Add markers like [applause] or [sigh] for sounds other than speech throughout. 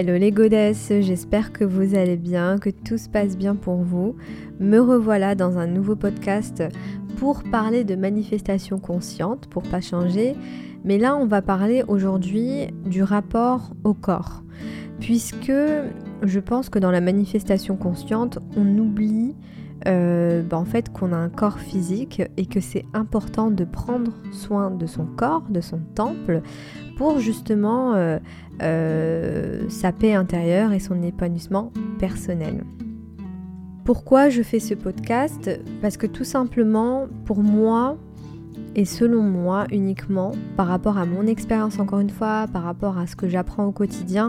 Hello les godesses, j'espère que vous allez bien, que tout se passe bien pour vous. Me revoilà dans un nouveau podcast pour parler de manifestation consciente, pour pas changer. Mais là, on va parler aujourd'hui du rapport au corps. Puisque je pense que dans la manifestation consciente, on oublie euh, bah, en fait qu'on a un corps physique et que c'est important de prendre soin de son corps, de son temple, pour justement euh, euh, sa paix intérieure et son épanouissement personnel. Pourquoi je fais ce podcast? Parce que tout simplement, pour moi, et selon moi uniquement, par rapport à mon expérience encore une fois, par rapport à ce que j'apprends au quotidien,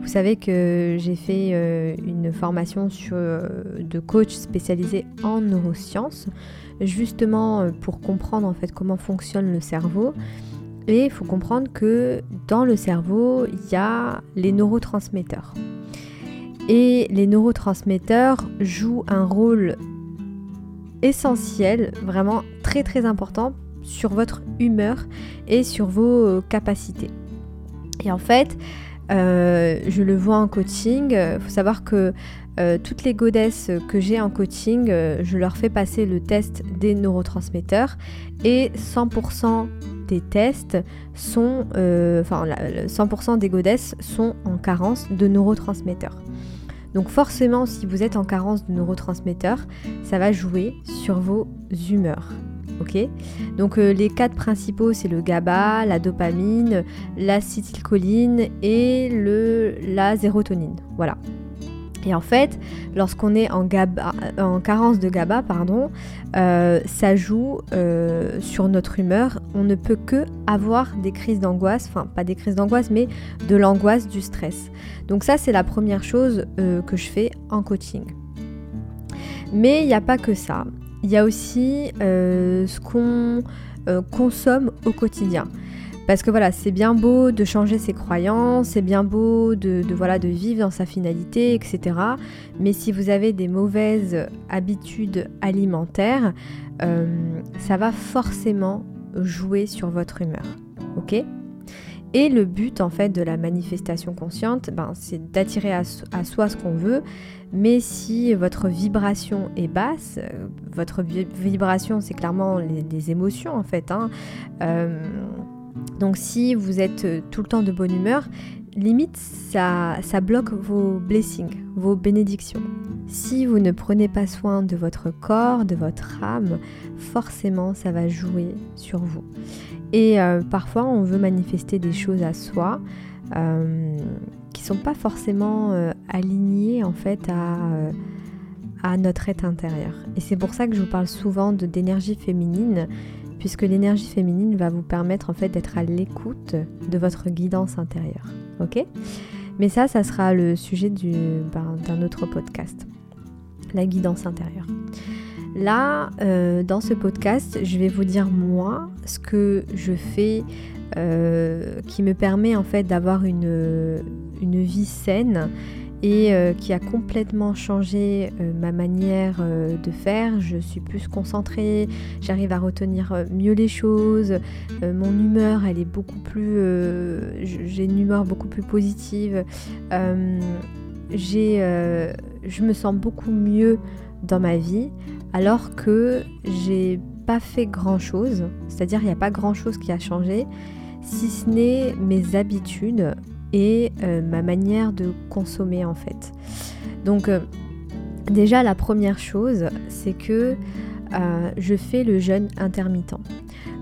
vous savez que j'ai fait euh, une formation sur, de coach spécialisé en neurosciences, justement pour comprendre en fait comment fonctionne le cerveau. Il faut comprendre que dans le cerveau, il y a les neurotransmetteurs. Et les neurotransmetteurs jouent un rôle essentiel, vraiment très très important sur votre humeur et sur vos capacités. Et en fait, euh, je le vois en coaching, il faut savoir que euh, toutes les godesses que j'ai en coaching, euh, je leur fais passer le test des neurotransmetteurs et 100% des tests sont, euh, enfin 100% des godesses sont en carence de neurotransmetteurs. Donc forcément, si vous êtes en carence de neurotransmetteurs, ça va jouer sur vos humeurs. Ok? Donc les quatre principaux, c'est le GABA, la dopamine, l'acétylcholine et le, la sérotonine. Voilà. Et en fait, lorsqu'on est en, en, carence de GABA, pardon, euh, ça joue euh, sur notre humeur. On ne peut que avoir des crises d'angoisse, enfin pas des crises d'angoisse, mais de l'angoisse, du stress. Donc ça, c'est la première chose euh, que je fais en coaching. Mais il n'y a pas que ça. Il y a aussi ce qu'on consomme au quotidien. Parce que voilà, c'est bien beau de changer ses croyances, c'est bien beau de, voilà, de vivre dans sa finalité, etc. Mais si vous avez des mauvaises habitudes alimentaires, euh, ça va forcément jouer sur votre humeur. Ok? Et le but en fait de la manifestation consciente, ben, c'est d'attirer à, soi ce qu'on veut, mais si votre vibration est basse, euh, votre vibration c'est clairement les, émotions en fait, hein, euh, donc si vous êtes euh, tout le temps de bonne humeur, limite ça, bloque vos blessings, vos bénédictions. Si vous ne prenez pas soin de votre corps, de votre âme, forcément ça va jouer sur vous. Et euh, parfois on veut manifester des choses à soi euh, qui sont pas forcément alignées en fait à, à notre être intérieur. Et c'est pour ça que je vous parle souvent d'énergie féminine puisque l'énergie féminine va vous permettre en fait d'être à l'écoute de votre guidance intérieure. Ok? Mais ça, ça sera le sujet ben, d'un autre podcast. La guidance intérieure. Là, euh, dans ce podcast, je vais vous dire moi ce que je fais euh, qui me permet en fait d'avoir une, une vie saine et euh, qui a complètement changé euh, ma manière euh, de faire. Je suis plus concentrée, j'arrive à retenir mieux les choses, mon humeur elle est beaucoup plus, j'ai une humeur beaucoup plus positive, je me sens beaucoup mieux dans ma vie alors que j'ai pas fait grand chose, c'est-à-dire il n'y a pas grand chose qui a changé si ce n'est mes habitudes et euh, ma manière de consommer en fait. Donc euh, déjà la première chose c'est que euh, je fais le jeûne intermittent.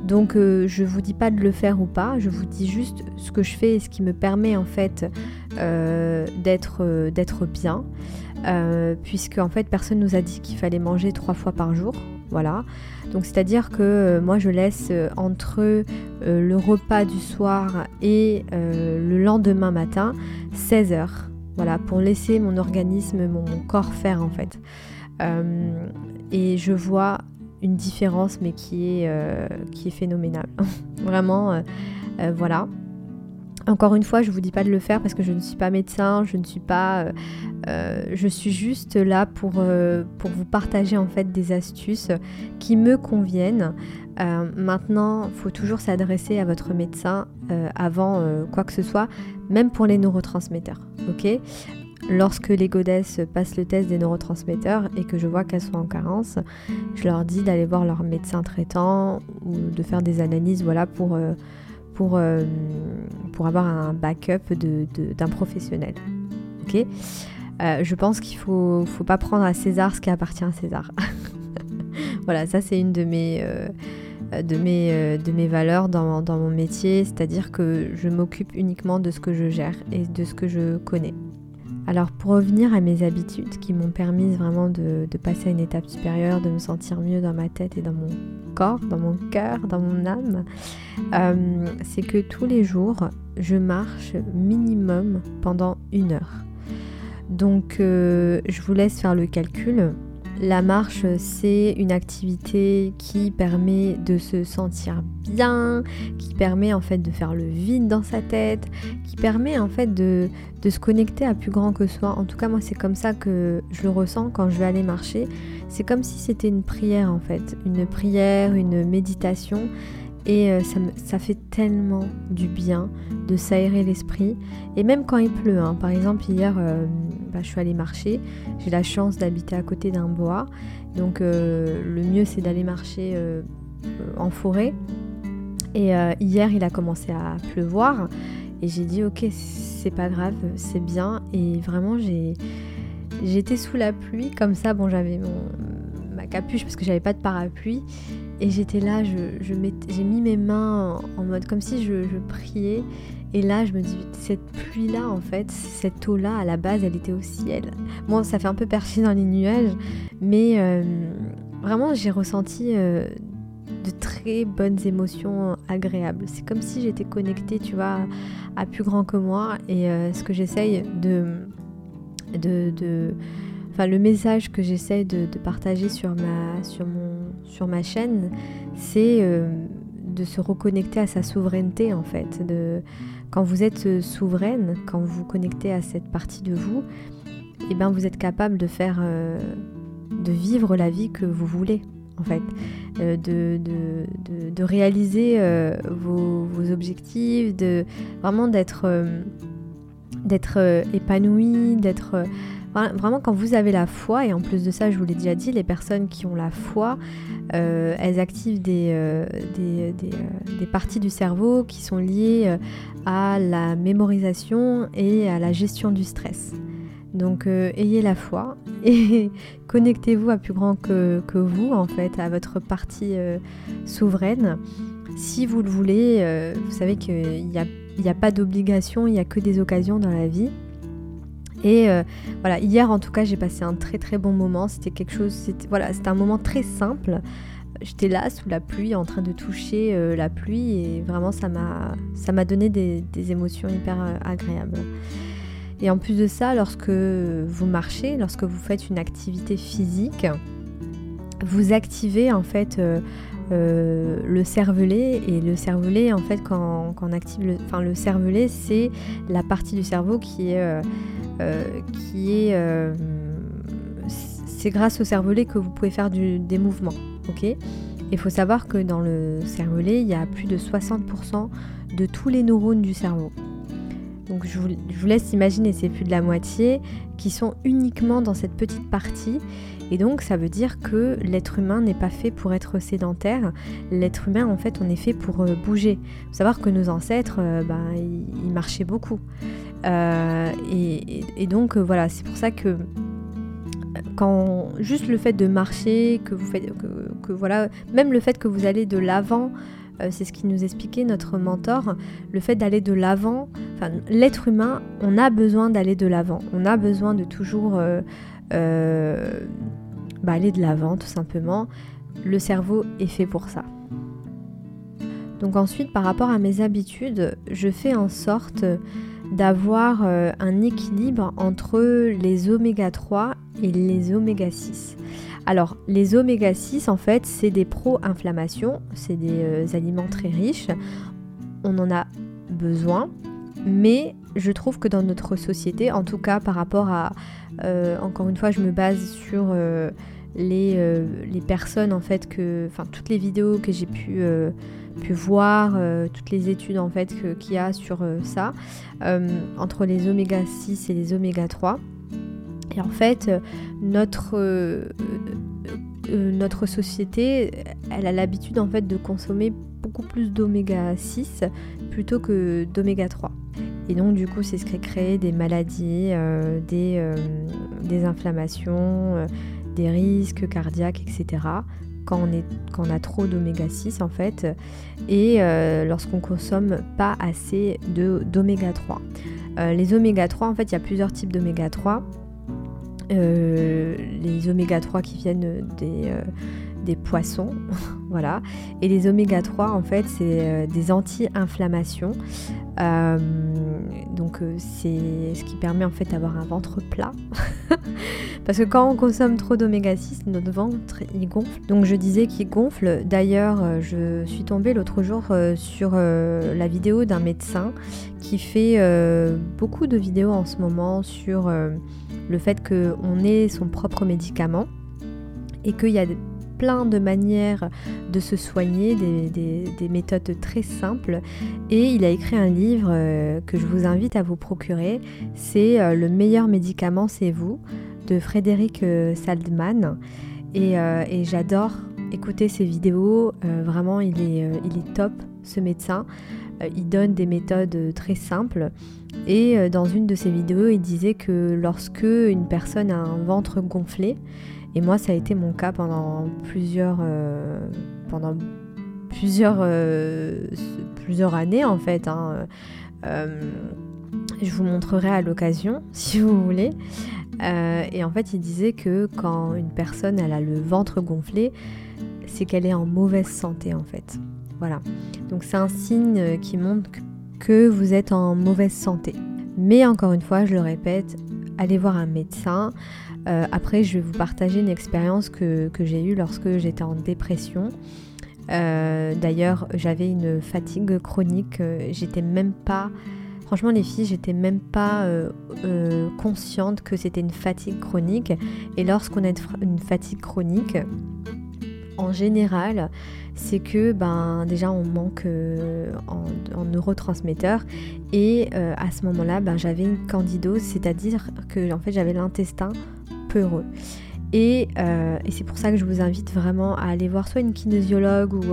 Donc je vous dis pas de le faire ou pas, je vous dis juste ce que je fais et ce qui me permet en fait d'être bien. puisque en fait personne nous a dit qu'il fallait manger trois fois par jour. Voilà. Donc c'est-à-dire que euh, moi je laisse euh, entre euh, le repas du soir et le lendemain matin 16 heures. Voilà, pour laisser mon organisme, mon, corps faire en fait. et je vois une différence mais qui est, qui est phénoménale. [laughs] Vraiment, voilà. Encore une fois, je vous dis pas de le faire parce que je ne suis pas médecin, je ne suis pas... Euh, euh, je suis juste là pour, euh, pour vous partager en fait des astuces qui me conviennent. maintenant, il faut toujours s'adresser à votre médecin avant quoi que ce soit, même pour les neurotransmetteurs. Ok? Lorsque les godesses passent le test des neurotransmetteurs et que je vois qu'elles sont en carence, je leur dis d'aller voir leur médecin traitant ou de faire des analyses voilà, pour pour, euh, pour avoir un backup d'un professionnel. Ok? Euh, je pense qu'il faut, faut pas prendre à César ce qui appartient à César. [laughs] voilà, ça c'est une de mes, euh, de mes, de mes valeurs dans, mon métier, c'est-à-dire que je m'occupe uniquement de ce que je gère et de ce que je connais. Alors pour revenir à mes habitudes qui m'ont permis vraiment de, passer à une étape supérieure, de me sentir mieux dans ma tête et dans mon corps, dans mon cœur, dans mon âme, euh, c'est que tous les jours, je marche minimum pendant une heure. Donc euh, je vous laisse faire le calcul. La marche, c'est une activité qui permet de se sentir bien, qui permet en fait de faire le vide dans sa tête, qui permet en fait de, se connecter à plus grand que soi. En tout cas, moi, c'est comme ça que je le ressens quand je vais aller marcher. C'est comme si c'était une prière en fait, une prière, une méditation. Et euh, ça, fait tellement du bien de s'aérer l'esprit. Et même quand il pleut, hein. par exemple hier, euh, bah, je suis allée marcher. J'ai la chance d'habiter à côté d'un bois. Donc euh, le mieux c'est d'aller marcher en forêt. Et hier il a commencé à pleuvoir. Et j'ai dit ok c'est pas grave, c'est bien. Et vraiment. J'étais sous la pluie comme ça. Bon j'avais ma capuche parce que j'avais pas de parapluie. Et j'étais là, je, j'ai mis mes mains en, mode comme si je, priais. Et là, je me dis, cette pluie-là, en fait, cette eau-là, à la base, elle était au ciel. Bon, ça fait un peu perché dans les nuages, mais euh, vraiment, j'ai ressenti euh, de très bonnes émotions agréables. C'est comme si j'étais connectée, tu vois, à, plus grand que moi. Et euh, ce que j'essaye de, de, de le message que j'essaie de, partager sur ma, sur mon, sur ma chaîne, c'est euh, de se reconnecter à sa souveraineté en fait. De, quand vous êtes euh, souveraine, quand vous connectez à cette partie de vous, et eh ben vous êtes capable de faire, euh, de vivre la vie que vous voulez en fait, de, réaliser vos, vos, objectifs, de vraiment d'être d'être épanoui, d'être Vraiment, quand vous avez la foi, et en plus de ça, je vous l'ai déjà dit, les personnes qui ont la foi, euh, elles activent des, euh, euh, des, parties du cerveau qui sont liées à la mémorisation et à la gestion du stress. Donc ayez la foi et [laughs] connectez-vous à plus grand que, vous, en fait, à votre partie souveraine. Si vous le voulez, vous savez qu'il n'y a pas d'obligation, il n'y a que des occasions dans la vie. Et euh, voilà, hier en tout cas, j'ai passé un très très bon moment. C'était quelque chose, c'était voilà, c'était un moment très simple. J'étais là sous la pluie, en train de toucher euh, la pluie, et vraiment ça m'a ça m'a donné des, émotions hyper euh, agréables. Et en plus de ça, lorsque vous marchez, lorsque vous faites une activité physique, vous activez en fait le cervelet et le cervelet en fait quand, on active le, enfin, le cervelet c'est la partie du cerveau qui est qui est... Euh, c'est grâce au cervelet que vous pouvez faire des mouvements. il faut savoir que dans le cervelet, il y a plus de 60% de tous les neurones du cerveau. Donc je vous laisse imaginer, c'est plus de la moitié qui sont uniquement dans cette petite partie. Et donc ça veut dire que l'être humain n'est pas fait pour être sédentaire. L'être humain, en fait, on est fait pour euh, bouger. Faut savoir que nos ancêtres, ben, ils marchaient beaucoup. Euh, et, donc euh, voilà, c'est pour ça que quand juste le fait de marcher, que vous faites, que, voilà, même le fait que vous allez de l'avant, euh, c'est ce qui nous expliquait notre mentor, le fait d'aller de l'avant, enfin l'être humain, on a besoin d'aller de l'avant, on a besoin de toujours bah, aller de l'avant tout simplement. Le cerveau est fait pour ça. Donc ensuite, par rapport à mes habitudes, je fais en sorte d'avoir euh, un équilibre entre les oméga 3 et les oméga 6. Alors, les oméga 6, en fait, c'est des pro-inflammations, c'est des euh, aliments très riches. On en a besoin, Mais je trouve que dans notre société, en tout cas par rapport à, encore une fois, je me base sur les, les, personnes en fait que, enfin toutes les vidéos que j'ai pu pu voir toutes les études en fait qu'il y a sur ça entre les oméga 6 et les oméga 3 et en fait notre euh, notre société, elle a l'habitude en fait de consommer beaucoup plus d'oméga 6 plutôt que d'oméga 3. Et donc du coup, c'est ce qui crée des maladies, euh, des, euh, des, inflammations, des risques cardiaques, etc. Quand on, est, quand on a trop d'oméga 6 en fait, et lorsqu'on consomme pas assez d'oméga 3. les oméga 3, en fait, il y a plusieurs types d'oméga 3. Euh, les oméga 3 qui viennent des, euh, des poissons, voilà. Et les oméga 3, en fait, c'est euh, des anti-inflammations. donc c'est ce qui permet en fait d'avoir un ventre plat. [laughs] Parce que quand on consomme trop d'oméga 6, notre ventre il gonfle. Donc je disais qu'il gonfle. D'ailleurs, je suis tombée l'autre jour sur la vidéo d'un médecin qui fait beaucoup de vidéos en ce moment sur le fait qu'on ait son propre médicament et qu'il y a plein de manières de se soigner, des, méthodes très simples. Et il a écrit un livre euh, que je vous invite à vous procurer. C'est euh, Le meilleur médicament, c'est vous, de Frédéric euh, Saldman. Et, j'adore écouter ses vidéos. vraiment, il est, top, ce médecin. il donne des méthodes très simples et dans une de ses vidéos, il disait que lorsque une personne a un ventre gonflé, et moi ça a été mon cas pendant plusieurs, euh, pendant plusieurs, euh, plusieurs années en fait. Hein, je vous montrerai à l'occasion [laughs] si vous voulez. et en fait, il disait que quand une personne elle a le ventre gonflé, c'est qu'elle est en mauvaise santé en fait. Voilà. Donc c'est un signe qui montre que vous êtes en mauvaise santé. Mais encore une fois, je le répète, allez voir un médecin. Euh, après, je vais vous partager une expérience que, j'ai eue lorsque j'étais en dépression. Euh, d'ailleurs, j'avais une fatigue chronique. Euh, j'étais même pas. Franchement, les filles, j'étais même pas consciente que c'était une fatigue chronique. Et lorsqu'on a une fatigue chronique, en général, c'est que ben, déjà on manque euh, en, neurotransmetteurs et à ce moment-là ben, j'avais une candidose, c'est-à-dire que en fait j'avais l'intestin peureux. Et, euh, et c'est pour ça que je vous invite vraiment à aller voir soit une kinésiologue ou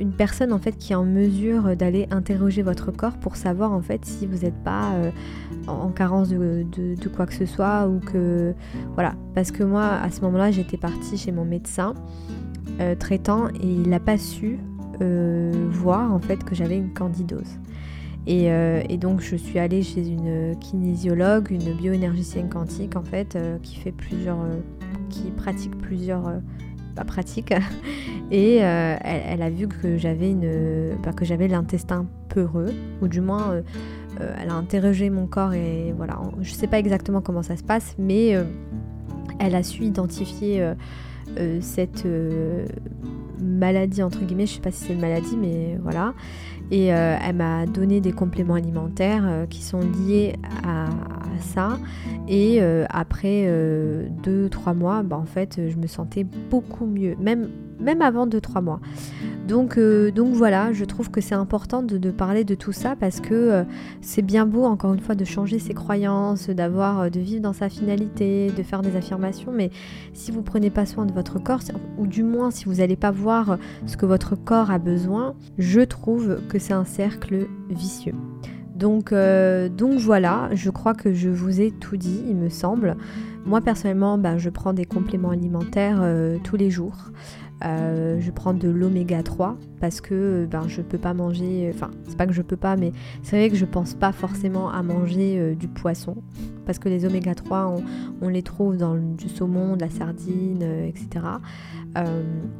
une personne en fait qui est en mesure d'aller interroger votre corps pour savoir en fait si vous n'êtes pas en carence de, de, quoi que ce soit ou que voilà parce que moi à ce moment-là j'étais partie chez mon médecin euh, traitant et il n'a pas su euh, voir en fait que j'avais une candidose. Euh, et, donc je suis allée chez une kinésiologue, une bioénergicienne quantique en fait, qui fait plusieurs, qui pratique plusieurs pratiques. [laughs] Et elle, a vu que j'avais une, bah, que j'avais l'intestin peureux, ou du moins elle a interrogé mon corps et voilà, je sais pas exactement comment ça se passe, mais elle a su identifier euh, cette euh, maladie, entre guillemets, je sais pas si c'est une maladie, mais voilà. Et euh, elle m'a donné des compléments alimentaires qui sont liés à, ça. Et après 2-3 mois, bah, en fait, je me sentais beaucoup mieux. Même même avant 2-3 mois. Donc, euh, donc voilà, je trouve que c'est important de, parler de tout ça parce que euh, c'est bien beau, encore une fois, de changer ses croyances, d'avoir, euh, de vivre dans sa finalité, de faire des affirmations, mais si vous prenez pas soin de votre corps, ou du moins si vous n'allez pas voir ce que votre corps a besoin, je trouve que c'est un cercle vicieux. Donc, donc voilà, je crois que je vous ai tout dit, il me semble. Moi personnellement, bah, je prends des compléments alimentaires tous les jours. Euh, je prends de l'oméga 3 parce que ben, je peux pas manger, enfin c'est pas que je peux pas, mais c'est vrai que je pense pas forcément à manger euh, du poisson parce que les oméga 3 on, les trouve dans du saumon, de la sardine, euh, etc.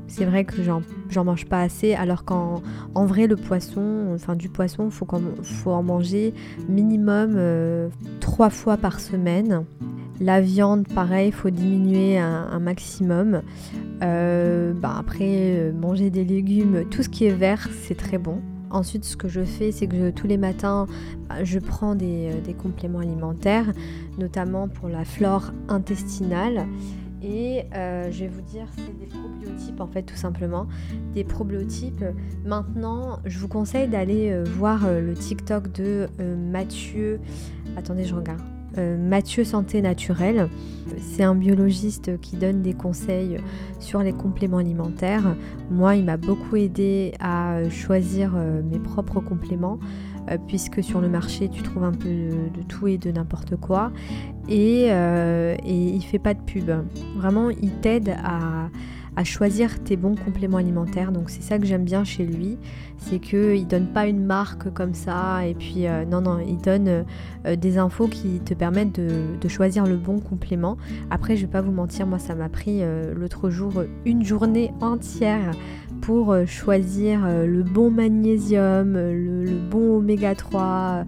c'est vrai que j'en mange pas assez alors qu'en en vrai le poisson, enfin du poisson, faut, faut en manger minimum 3 fois par semaine. La viande, pareil, il faut diminuer un, maximum. Euh, bah, après, euh, manger des légumes, tout ce qui est vert, c'est très bon. ensuite, ce que je fais, c'est que tous les matins, bah, je prends des, des, compléments alimentaires, notamment pour la flore intestinale. Et je vais vous dire, c'est des probiotypes en fait, tout simplement. Des probiotypes. Maintenant, je vous conseille d'aller voir le TikTok de Mathieu. Attendez, je regarde. Euh, Mathieu Santé Naturelle. C'est un biologiste qui donne des conseils sur les compléments alimentaires. Moi, il m'a beaucoup aidé à choisir euh, mes propres compléments euh, puisque sur le marché tu trouves un peu de, tout et de n'importe quoi et, et il fait pas de pub. Vraiment, il t'aide à à choisir tes bons compléments alimentaires. Donc c'est ça que j'aime bien chez lui, c'est qu'il donne pas une marque comme ça et puis euh, non non, il donne euh, des infos qui te permettent de, choisir le bon complément. Après je vais pas vous mentir, moi ça m'a pris euh, l'autre jour une journée entière pour choisir le bon magnésium, le, le bon oméga 3.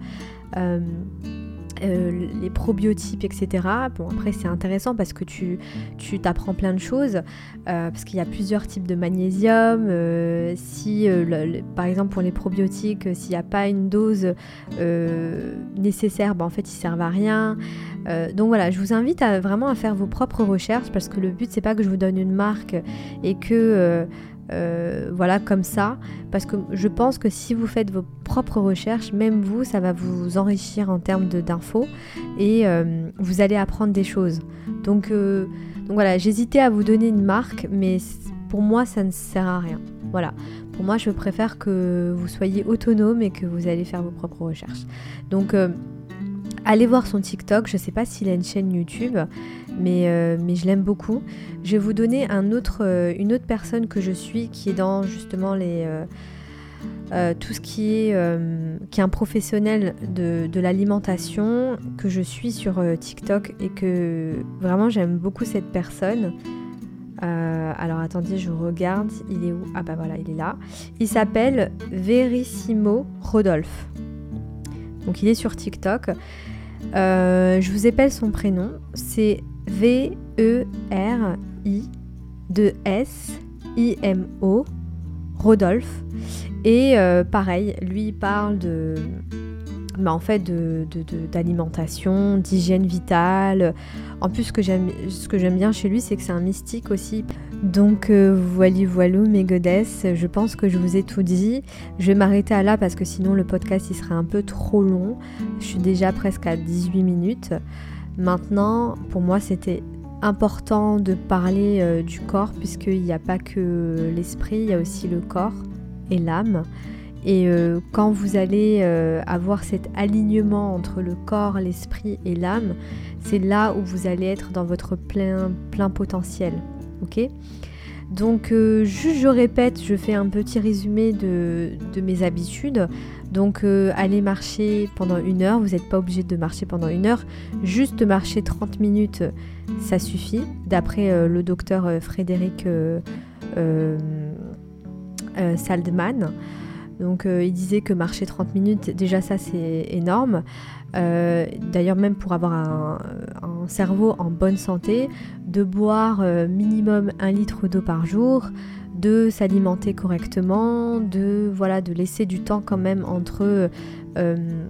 Euh, les probiotypes, etc. Bon, après, c'est intéressant parce que tu, tu t'apprends plein de choses, euh, parce qu'il y a plusieurs types de magnésium. Euh, si, par exemple, pour les probiotiques, s'il n'y a pas une dose nécessaire, ben, en fait, ils servent à rien. donc voilà, je vous invite vraiment à faire vos propres recherches parce que le but c'est pas que je vous donne une marque et que euh, voilà, comme ça, parce que je pense que si vous faites vos propres recherches, même vous, ça va vous enrichir en termes d'infos et euh, vous allez apprendre des choses. Donc, euh, donc voilà, j'hésitais à vous donner une marque, mais pour moi, ça ne sert à rien. Voilà, pour moi, je préfère que vous soyez autonome et que vous allez faire vos propres recherches. Donc, allez voir son TikTok, je ne sais pas s'il a une chaîne YouTube, mais, euh, mais je l'aime beaucoup. Je vais vous donner euh, une autre personne que je suis qui est dans justement les, euh, tout ce qui est, qui est un professionnel de, de l'alimentation que je suis sur TikTok et que vraiment j'aime beaucoup cette personne. alors attendez, je regarde, il est où? Ah bah voilà, il est là. Il s'appelle Verissimo Rodolphe. Donc il est sur TikTok. Je vous épelle son prénom. C'est V-E-R-I-2-S-I-M-O, Rodolphe. Et euh, pareil, lui il parle de, bah, en fait d'alimentation, de, d'hygiène vitale. En plus, ce que j'aime bien chez lui, c'est que c'est un mystique aussi. Donc euh, voilà, voilà mes godesses, je pense que je vous ai tout dit. Je vais m'arrêter à là parce que sinon le podcast il serait un peu trop long. Je suis déjà presque à 18 minutes. Maintenant, pour moi, c'était important de parler euh, du corps puisqu'il n'y a pas que l'esprit, il y a aussi le corps et l'âme. Et euh, quand vous allez avoir cet alignement entre le corps, l'esprit et l'âme, c'est là où vous allez être dans votre plein, plein potentiel. Ok Donc, juste je répète, je fais un petit résumé de, de mes habitudes. Donc euh, aller marcher pendant une heure, vous n'êtes pas obligé de marcher pendant une heure, juste marcher 30 minutes, ça suffit, d'après euh, le docteur euh, Frédéric Saldman. Donc il disait que marcher 30 minutes, déjà ça c'est énorme. D'ailleurs même pour avoir un, cerveau en bonne santé, de boire minimum un litre d'eau par jour, de s'alimenter correctement, de voilà, de laisser du temps quand même entre euh,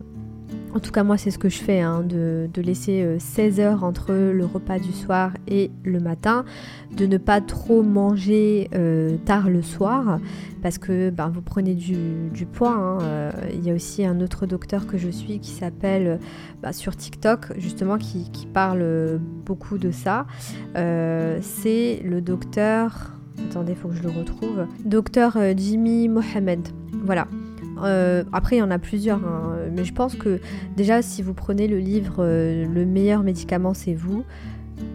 en tout cas moi c'est ce que je fais, hein, de, laisser 16 euh, heures entre le repas du soir et le matin, de ne pas trop manger euh, tard le soir parce que ben, vous prenez du, poids. Hein, il y a aussi un autre docteur que je suis qui s'appelle bah, sur TikTok justement qui, qui, parle beaucoup de ça. c'est le docteur... Attendez, il faut que je le retrouve. Docteur euh, Jimmy Mohamed. Voilà. Euh, après, il y en a plusieurs, hein. mais je pense que déjà, si vous prenez le livre euh, Le meilleur médicament, c'est vous,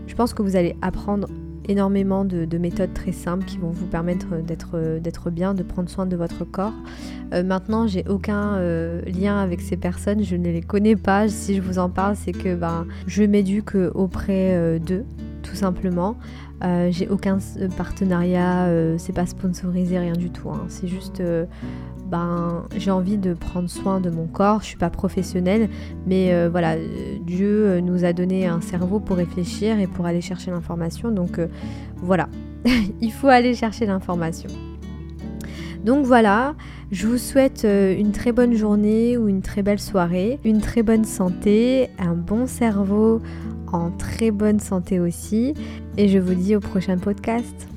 je pense que vous allez apprendre énormément de, méthodes très simples qui vont vous permettre d'être bien, de prendre soin de votre corps. maintenant, j'ai aucun lien avec ces personnes, je ne les connais pas. Si je vous en parle, c'est que ben, je m'éduque auprès d'eux, tout simplement. Euh, j'ai aucun euh, partenariat, euh, c'est pas sponsorisé, rien du tout. Hein. C'est juste, ben, j'ai envie de prendre soin de mon corps. Je suis pas professionnelle, mais voilà, Dieu nous a donné un cerveau pour réfléchir et pour aller chercher l'information. Donc voilà, [laughs] il faut aller chercher l'information. Donc voilà, je vous souhaite euh, une très bonne journée ou une très belle soirée, une très bonne santé, un bon cerveau en très bonne santé aussi. Et je vous dis au prochain podcast.